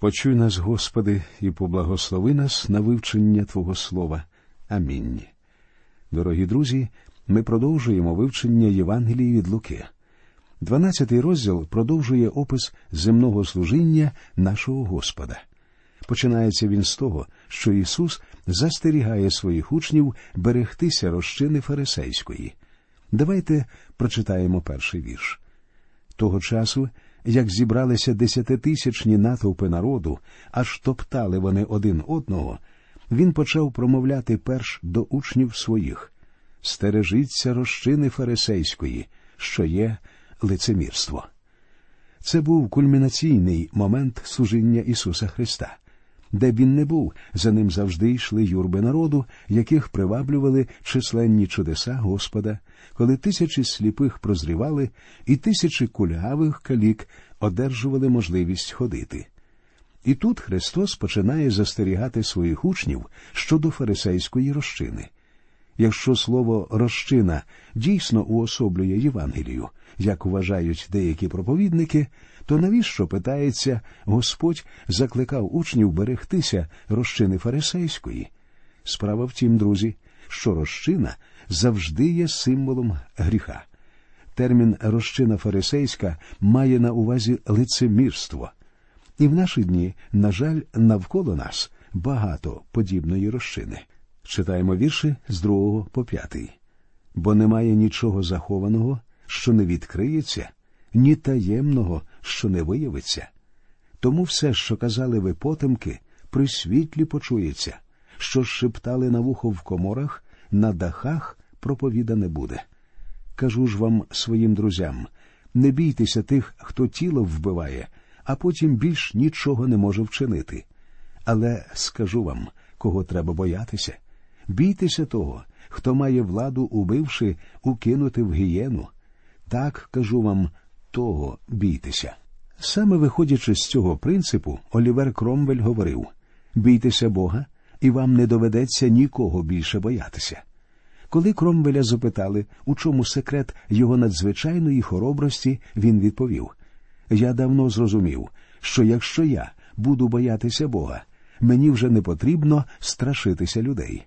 Почуй нас, Господи, і поблагослови нас на вивчення Твого Слова. Амінь. Дорогі друзі, ми продовжуємо вивчення Євангелії від Луки. Дванадцятий розділ продовжує опис земного служіння нашого Господа. Починається він з того, що Ісус застерігає своїх учнів берегтися розчини фарисейської. Давайте прочитаємо перший вірш. Того часу, як зібралися десятитисячні натовпи народу, аж топтали вони один одного, він почав промовляти перш до учнів своїх стережіться розчини фарисейської, що є лицемірство. Це був кульмінаційний момент служіння Ісуса Христа. Де б він не був, за ним завжди йшли юрби народу, яких приваблювали численні чудеса Господа, коли тисячі сліпих прозрівали, і тисячі кульгавих калік одержували можливість ходити. І тут Христос починає застерігати своїх учнів щодо фарисейської розчини. Якщо слово розчина дійсно уособлює Євангелію, як вважають деякі проповідники, то навіщо питається Господь закликав учнів берегтися розчини фарисейської? Справа в тім, друзі, що розчина завжди є символом гріха. Термін розчина фарисейська має на увазі лицемірство. І в наші дні, на жаль, навколо нас багато подібної розчини. Читаємо вірші з другого по п'ятий. Бо немає нічого захованого, що не відкриється, ні таємного, що не виявиться. Тому все, що казали ви потемки, при світлі почується, що шептали на вухо в коморах, на дахах проповідане буде. Кажу ж вам своїм друзям не бійтеся тих, хто тіло вбиває, а потім більш нічого не може вчинити. Але скажу вам, кого треба боятися. Бійтеся того, хто має владу, убивши, укинути в гієну. Так кажу вам, того бійтеся. Саме виходячи з цього принципу, Олівер Кромвель говорив бійтеся Бога, і вам не доведеться нікого більше боятися. Коли Кромвеля запитали, у чому секрет його надзвичайної хоробрості, він відповів Я давно зрозумів, що якщо я буду боятися Бога, мені вже не потрібно страшитися людей.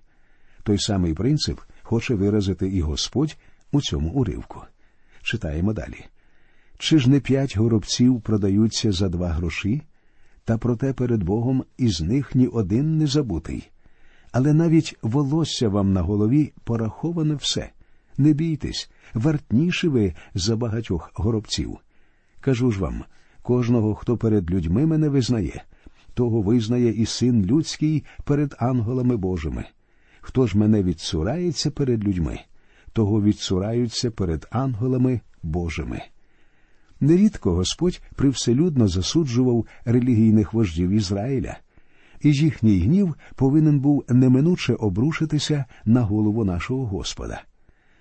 Той самий принцип хоче виразити і Господь у цьому уривку. Читаємо далі. Чи ж не п'ять горобців продаються за два гроші, та проте перед Богом із них ні один не забутий. Але навіть волосся вам на голові пораховане все. Не бійтесь, вартніші ви за багатьох горобців. Кажу ж вам кожного, хто перед людьми мене визнає, того визнає і син людський перед ангелами Божими. Хто ж мене відсурається перед людьми, того відсураються перед ангелами Божими. Нерідко Господь привселюдно засуджував релігійних вождів Ізраїля, і їхній гнів повинен був неминуче обрушитися на голову нашого Господа.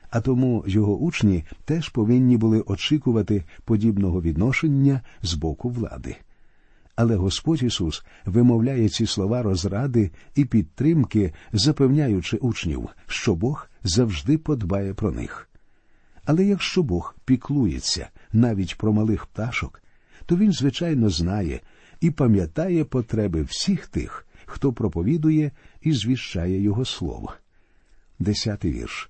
А тому його учні теж повинні були очікувати подібного відношення з боку влади. Але Господь Ісус вимовляє ці слова розради і підтримки, запевняючи учнів, що Бог завжди подбає про них. Але якщо Бог піклується навіть про малих пташок, то він, звичайно, знає і пам'ятає потреби всіх тих, хто проповідує і звіщає Його слово. Десятий вірш.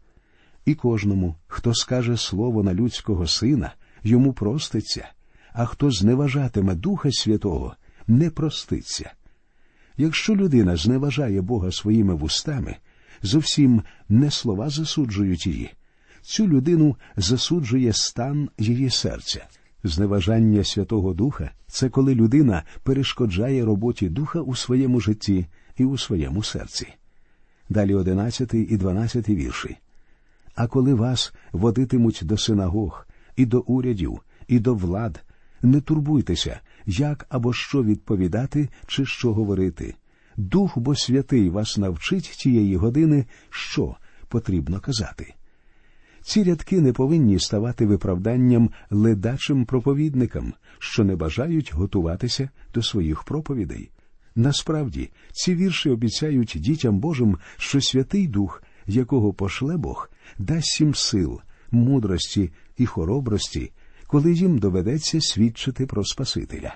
І кожному, хто скаже слово на людського сина, йому проститься, а хто зневажатиме Духа Святого, не проститься. Якщо людина зневажає Бога своїми вустами, зовсім не слова засуджують її. Цю людину засуджує стан її серця. Зневажання Святого Духа це коли людина перешкоджає роботі духа у своєму житті і у своєму серці. Далі одинадцятий і дванадцятий вірші. А коли вас водитимуть до синагог, і до урядів, і до влад, не турбуйтеся, як або що відповідати чи що говорити. Дух бо святий вас навчить тієї години, що потрібно казати. Ці рядки не повинні ставати виправданням ледачим проповідникам, що не бажають готуватися до своїх проповідей. Насправді, ці вірші обіцяють дітям Божим, що Святий Дух, якого пошле Бог, дасть їм сил, мудрості і хоробрості, коли їм доведеться свідчити про Спасителя.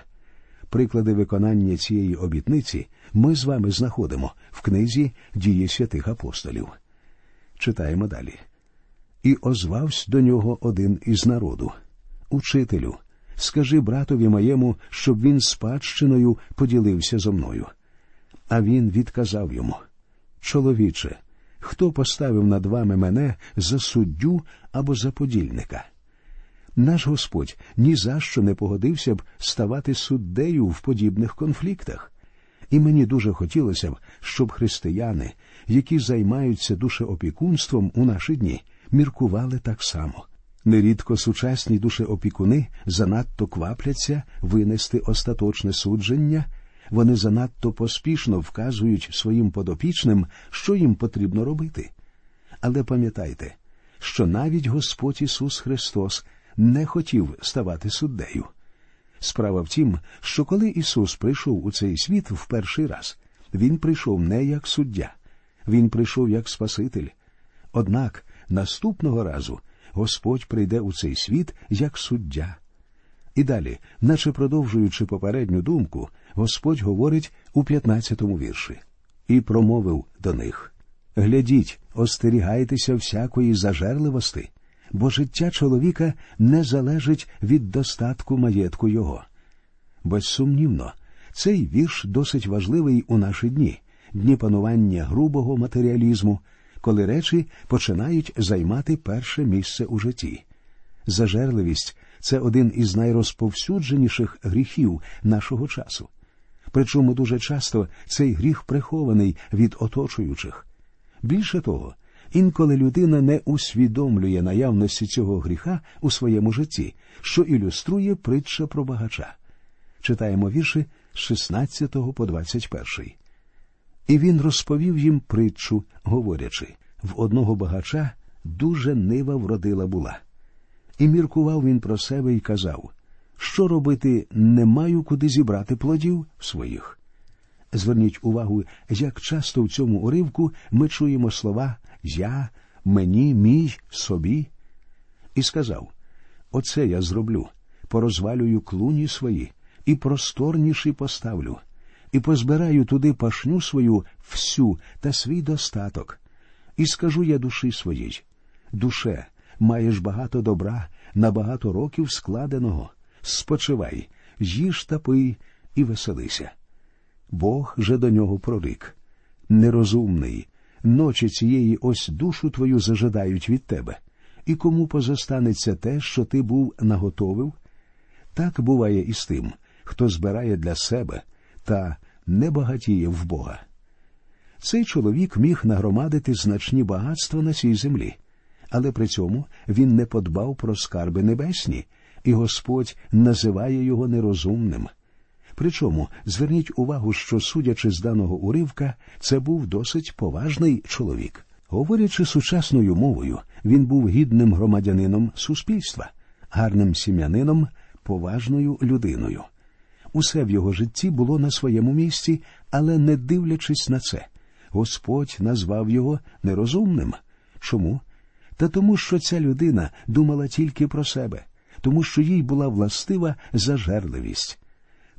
Приклади виконання цієї обітниці ми з вами знаходимо в книзі дії святих апостолів. Читаємо далі. І озвався до нього один із народу Учителю, скажи братові моєму, щоб він спадщиною поділився зо мною. А він відказав йому Чоловіче, хто поставив над вами мене за суддю або за подільника? Наш Господь ні за що не погодився б ставати суддею в подібних конфліктах. І мені дуже хотілося б, щоб християни, які займаються душеопікунством у наші дні, міркували так само. Нерідко сучасні душеопікуни занадто квапляться винести остаточне судження, вони занадто поспішно вказують своїм подопічним, що їм потрібно робити. Але пам'ятайте, що навіть Господь Ісус Христос не хотів ставати суддею. Справа в тім, що коли Ісус прийшов у цей світ в перший раз, Він прийшов не як суддя, Він прийшов як Спаситель. Однак наступного разу Господь прийде у цей світ як суддя. І далі, наче продовжуючи попередню думку, Господь говорить у 15-му вірші і промовив до них Глядіть, остерігайтеся всякої зажерливости, бо життя чоловіка не залежить від достатку маєтку його. Безсумнівно, цей вірш досить важливий у наші дні, дні панування грубого матеріалізму, коли речі починають займати перше місце у житті. Зажерливість це один із найрозповсюдженіших гріхів нашого часу. Причому дуже часто цей гріх прихований від оточуючих. Більше того, інколи людина не усвідомлює наявності цього гріха у своєму житті, що ілюструє притча про багача. Читаємо вірші з 16 по 21. І він розповів їм притчу, говорячи в одного багача дуже нива вродила була. І міркував він про себе і казав що робити не маю куди зібрати плодів своїх. Зверніть увагу, як часто в цьому уривку ми чуємо слова я, мені, мій, собі. І сказав Оце я зроблю, порозвалюю клуні свої, і просторніші поставлю, і позбираю туди пашню свою всю та свій достаток. І скажу я душі своїй душе, маєш багато добра на багато років складеного спочивай, їж та пий і веселися. Бог же до нього прорик. Нерозумний, ночі цієї ось душу твою зажадають від тебе, і кому позостанеться те, що ти був наготовив? Так буває і з тим, хто збирає для себе та не багатіє в Бога. Цей чоловік міг нагромадити значні багатства на цій землі, але при цьому він не подбав про скарби небесні, і Господь називає його нерозумним. Причому зверніть увагу, що, судячи з даного уривка, це був досить поважний чоловік. Говорячи сучасною мовою, він був гідним громадянином суспільства, гарним сім'янином, поважною людиною. Усе в його житті було на своєму місці, але не дивлячись на це, Господь назвав його нерозумним. Чому? Та тому, що ця людина думала тільки про себе тому що їй була властива зажерливість.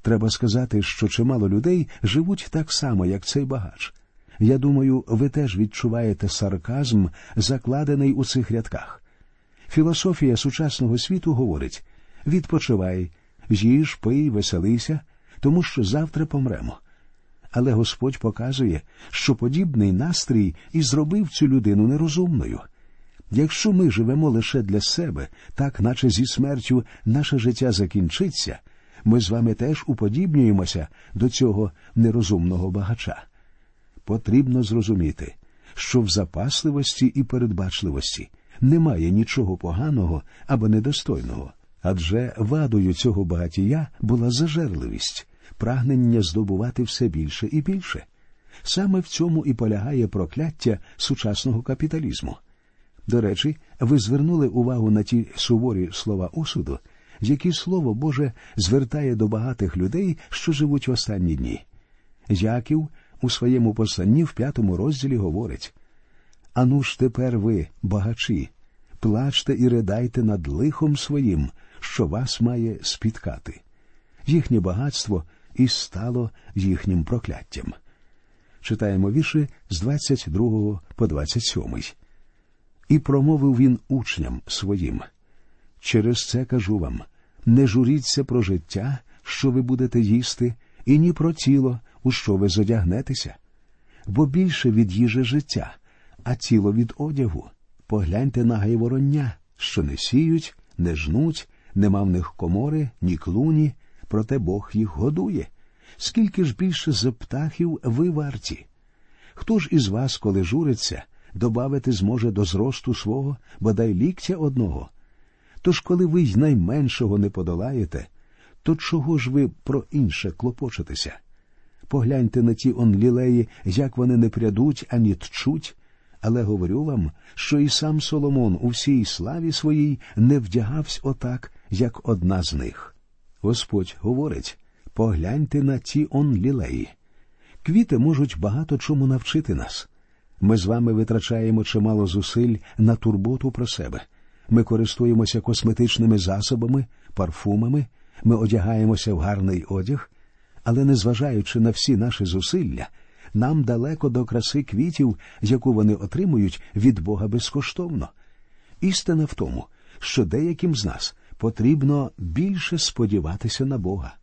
Треба сказати, що чимало людей живуть так само, як цей багач. Я думаю, ви теж відчуваєте сарказм, закладений у цих рядках. Філософія сучасного світу говорить відпочивай, їж, пий, веселися, тому що завтра помремо. Але Господь показує, що подібний настрій і зробив цю людину нерозумною. Якщо ми живемо лише для себе, так наче зі смертю наше життя закінчиться, ми з вами теж уподібнюємося до цього нерозумного багача. Потрібно зрозуміти, що в запасливості і передбачливості немає нічого поганого або недостойного, адже вадою цього багатія була зажерливість, прагнення здобувати все більше і більше. Саме в цьому і полягає прокляття сучасного капіталізму. До речі, ви звернули увагу на ті суворі слова осуду, які слово Боже звертає до багатих людей, що живуть в останні дні. Яків у своєму посланні в п'ятому розділі говорить Ану ж тепер ви, багачі, плачте і ридайте над лихом своїм, що вас має спіткати. Їхнє багатство і стало їхнім прокляттям. Читаємо вірші з 22 по 27. І промовив він учням своїм. Через це кажу вам не журіться про життя, що ви будете їсти, і ні про тіло, у що ви задягнетеся. Бо більше від їжі життя, а тіло від одягу. Погляньте на гайвороння, що не сіють, не жнуть, нема в них комори, ні клуні, проте Бог їх годує. Скільки ж більше за птахів ви варті? Хто ж із вас, коли журиться, добавити зможе до зросту свого, бодай ліктя одного? Тож, коли ви й найменшого не подолаєте, то чого ж ви про інше клопочетеся? Погляньте на ті он лілеї, як вони не прядуть ані тчуть, але говорю вам, що і сам Соломон у всій славі своїй не вдягався отак, як одна з них. Господь говорить погляньте на ті он лілеї. Квіти можуть багато чому навчити нас. Ми з вами витрачаємо чимало зусиль на турботу про себе. Ми користуємося косметичними засобами, парфумами, ми одягаємося в гарний одяг, але незважаючи на всі наші зусилля, нам далеко до краси квітів, яку вони отримують від Бога безкоштовно. Істина в тому, що деяким з нас потрібно більше сподіватися на Бога.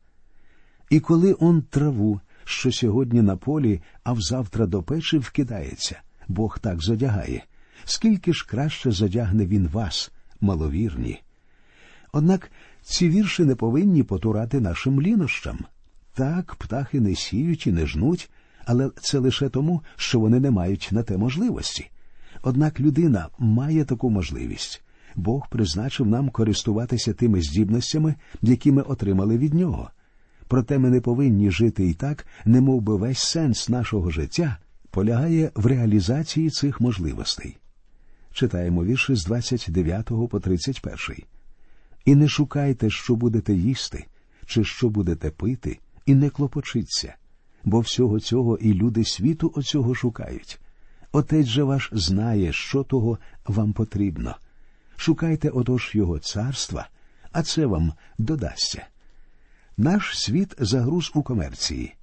І коли он траву, що сьогодні на полі, а взавтра до печі вкидається, Бог так задягає, скільки ж краще задягне він вас, маловірні. Однак ці вірші не повинні потурати нашим лінощам. Так, птахи не сіють і не жнуть, але це лише тому, що вони не мають на те можливості. Однак людина має таку можливість. Бог призначив нам користуватися тими здібностями, які ми отримали від нього. Проте ми не повинні жити і так, немов би весь сенс нашого життя полягає в реалізації цих можливостей. Читаємо вірші з 29 по 31. І не шукайте, що будете їсти, чи що будете пити, і не клопочіться, бо всього цього і люди світу оцього шукають. Отець же ваш знає, що того вам потрібно. Шукайте отож його царства, а це вам додасться. Наш світ загруз у комерції.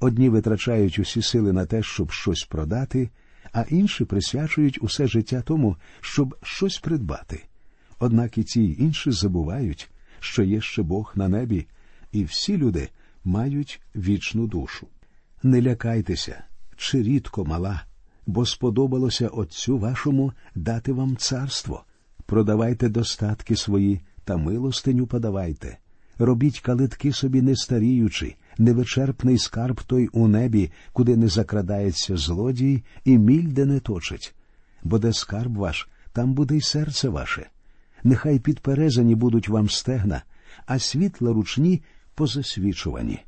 Одні витрачають усі сили на те, щоб щось продати, а інші присвячують усе життя тому, щоб щось придбати. Однак і ті й інші забувають, що є ще Бог на небі, і всі люди мають вічну душу. Не лякайтеся, чи рідко мала, бо сподобалося Отцю вашому дати вам царство. Продавайте достатки свої та милостиню подавайте. Робіть калитки собі не старіючи, невичерпний скарб той у небі, куди не закрадається злодій, і міль де не точить. Бо де скарб ваш, там буде й серце ваше. Нехай підперезані будуть вам стегна, а світла ручні позасвічувані.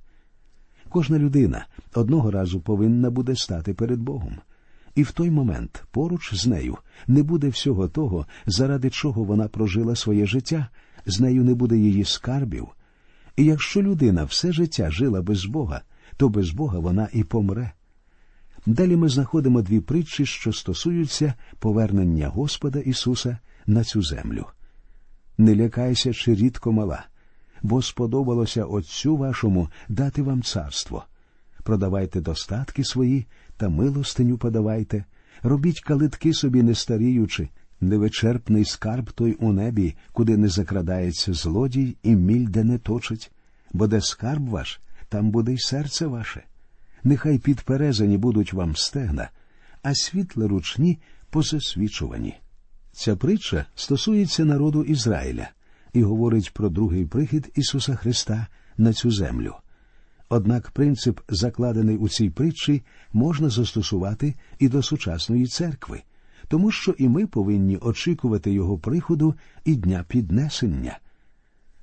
Кожна людина одного разу повинна буде стати перед Богом. І в той момент поруч з нею не буде всього того, заради чого вона прожила своє життя, з нею не буде її скарбів. І якщо людина все життя жила без Бога, то без Бога вона і помре. Далі ми знаходимо дві притчі, що стосуються повернення Господа Ісуса на цю землю. Не лякайся, чи рідко мала, бо сподобалося Отцю вашому дати вам царство. Продавайте достатки свої та милостиню подавайте, робіть калитки собі не старіючи, невичерпний скарб той у небі, куди не закрадається злодій і міль де не точить, бо де скарб ваш, там буде й серце ваше. Нехай підперезані будуть вам стегна, а світла ручні позасвічувані. Ця притча стосується народу Ізраїля і говорить про другий прихід Ісуса Христа на цю землю. Однак принцип, закладений у цій притчі, можна застосувати і до сучасної церкви, тому що і ми повинні очікувати його приходу і дня піднесення.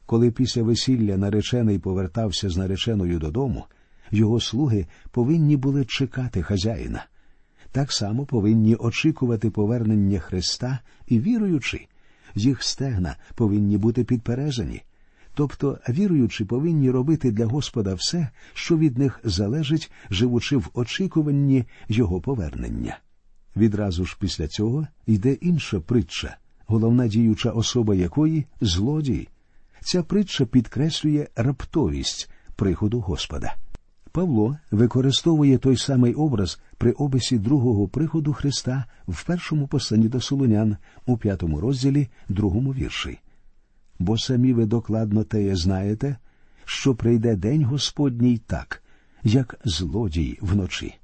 Коли після весілля наречений повертався з нареченою додому, його слуги повинні були чекати хазяїна. Так само повинні очікувати повернення Христа і віруючи, їх стегна повинні бути підперезані. Тобто віруючі повинні робити для Господа все, що від них залежить, живучи в очікуванні Його повернення. Відразу ж після цього йде інша притча, головна діюча особа якої злодій. Ця притча підкреслює раптовість приходу Господа. Павло використовує той самий образ при описі другого приходу Христа в першому посланні до Солонян у п'ятому розділі, другому вірші. Бо самі ви докладно теє знаєте, що прийде день Господній так, як злодій вночі.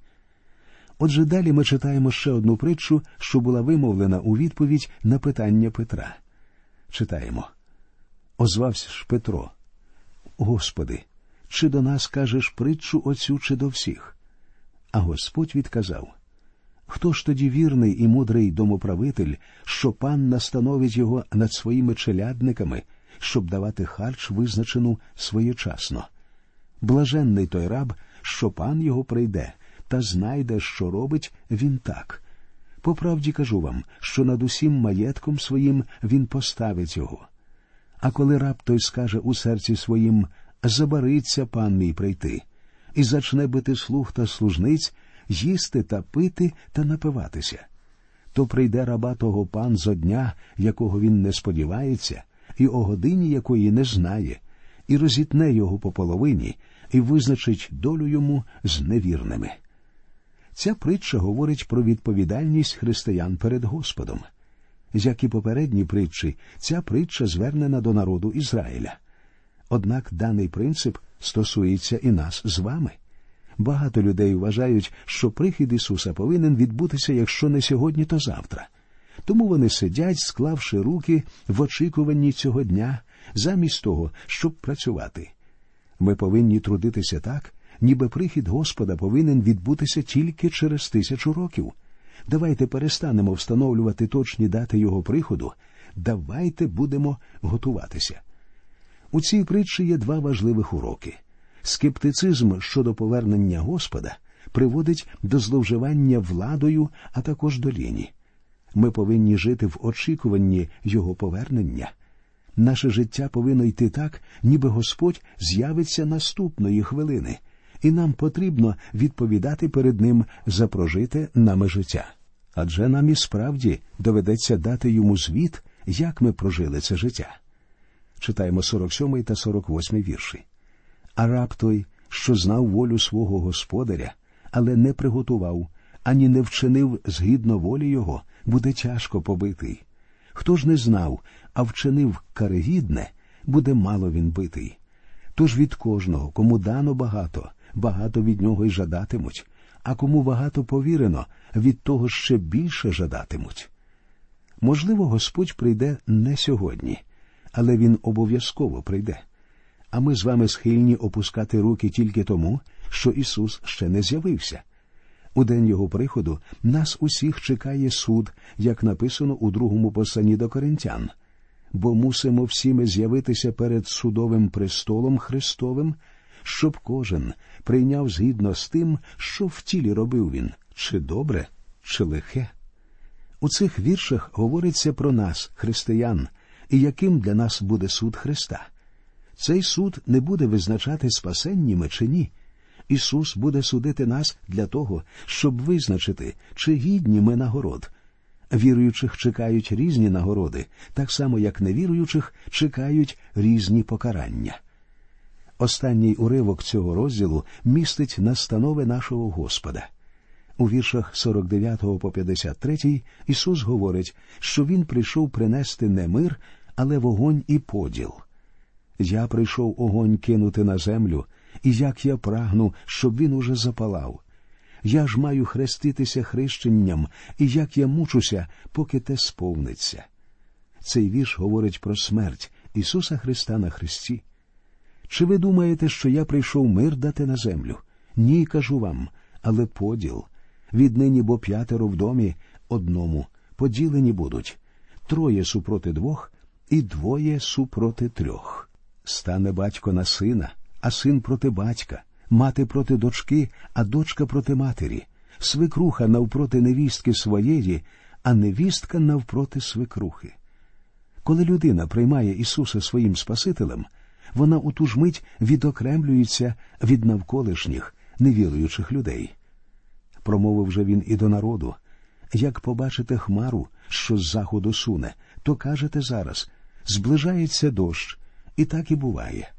Отже, далі ми читаємо ще одну притчу, що була вимовлена у відповідь на питання Петра. Читаємо. Озвався ж Петро. Господи, чи до нас кажеш притчу оцю, чи до всіх? А Господь відказав Хто ж тоді вірний і мудрий домоправитель, що пан настановить його над своїми челядниками, щоб давати харч визначену своєчасно? Блаженний той раб, що пан його прийде, та знайде, що робить він так. По правді кажу вам, що над усім маєтком своїм він поставить його. А коли раб той скаже у серці своїм забариться пан мій прийти, і зачне бити слух та служниць, їсти та пити та напиватися, то прийде раба того пан зо дня, якого він не сподівається, і о годині якої не знає, і розітне його по половині, і визначить долю йому з невірними. Ця притча говорить про відповідальність християн перед Господом. Як і попередні притчі, ця притча звернена до народу Ізраїля. Однак даний принцип стосується і нас з вами. Багато людей вважають, що прихід Ісуса повинен відбутися, якщо не сьогодні, то завтра. Тому вони сидять, склавши руки в очікуванні цього дня, замість того, щоб працювати. Ми повинні трудитися так, ніби прихід Господа повинен відбутися тільки через тисячу років. Давайте перестанемо встановлювати точні дати Його приходу, давайте будемо готуватися. У цій притчі є два важливих уроки. Скептицизм щодо повернення Господа приводить до зловживання владою, а також до ліні. Ми повинні жити в очікуванні Його повернення. Наше життя повинно йти так, ніби Господь з'явиться наступної хвилини, і нам потрібно відповідати перед Ним за прожите нами життя. Адже нам і справді доведеться дати йому звіт, як ми прожили це життя. Читаємо 47 та 48 вірші. А раб той, що знав волю свого господаря, але не приготував, ані не вчинив згідно волі його, буде тяжко побитий. Хто ж не знав, а вчинив карегідне, буде мало він битий. Тож від кожного, кому дано багато, багато від нього й жадатимуть, а кому багато повірено, від того ще більше жадатимуть. Можливо, Господь прийде не сьогодні, але Він обов'язково прийде. А ми з вами схильні опускати руки тільки тому, що Ісус ще не з'явився. У день Його приходу нас усіх чекає суд, як написано у другому посланні до коринтян, бо мусимо всі ми з'явитися перед судовим престолом Христовим, щоб кожен прийняв згідно з тим, що в тілі робив він, чи добре, чи лихе. У цих віршах говориться про нас, християн, і яким для нас буде суд Христа. Цей суд не буде визначати спасенніми чи ні. Ісус буде судити нас для того, щоб визначити, чи гідні ми нагород. Віруючих чекають різні нагороди, так само як невіруючих чекають різні покарання. Останній уривок цього розділу містить настанови нашого Господа. У віршах 49 по 53 Ісус говорить, що Він прийшов принести не мир, але вогонь і поділ. Я прийшов огонь кинути на землю, і як я прагну, щоб він уже запалав. Я ж маю хреститися хрещенням, і як я мучуся, поки те сповниться. Цей вірш говорить про смерть Ісуса Христа на Христі. Чи ви думаєте, що я прийшов мир дати на землю? Ні, кажу вам, але поділ. Віднині бо п'ятеро в домі одному поділені будуть троє супроти двох і двоє супроти трьох. Стане батько на сина, а син проти батька, мати проти дочки, а дочка проти матері, свекруха навпроти невістки своєї, а невістка навпроти свекрухи. Коли людина приймає Ісуса своїм Спасителем, вона у ту ж мить відокремлюється від навколишніх невіруючих людей. Промовив же він і до народу як побачите хмару, що з заходу суне, то кажете зараз зближається дощ, і так і буває.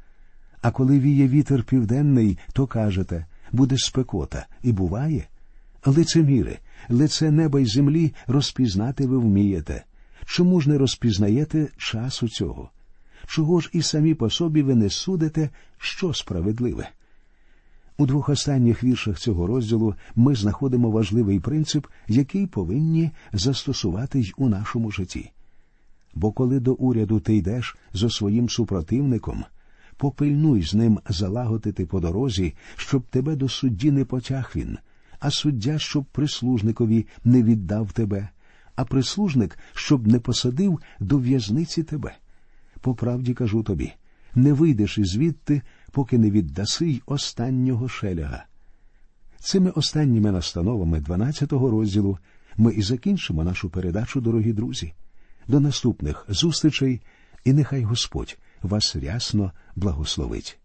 А коли віє вітер південний, то кажете буде спекота, і буває. Лицеміри, лице неба й землі розпізнати ви вмієте. Чому ж не розпізнаєте часу цього? Чого ж і самі по собі ви не судите, що справедливе? У двох останніх віршах цього розділу ми знаходимо важливий принцип, який повинні застосувати й у нашому житті. Бо коли до уряду ти йдеш зо своїм супротивником, попильнуй з ним залагодити по дорозі, щоб тебе до судді не потяг він, а суддя, щоб прислужникові не віддав тебе, а прислужник, щоб не посадив до в'язниці тебе. По правді кажу тобі не вийдеш ізвідти, поки не віддаси й останнього шеляга. Цими останніми настановами 12-го розділу ми і закінчимо нашу передачу, дорогі друзі. До наступних зустрічей, і нехай Господь вас рясно благословить.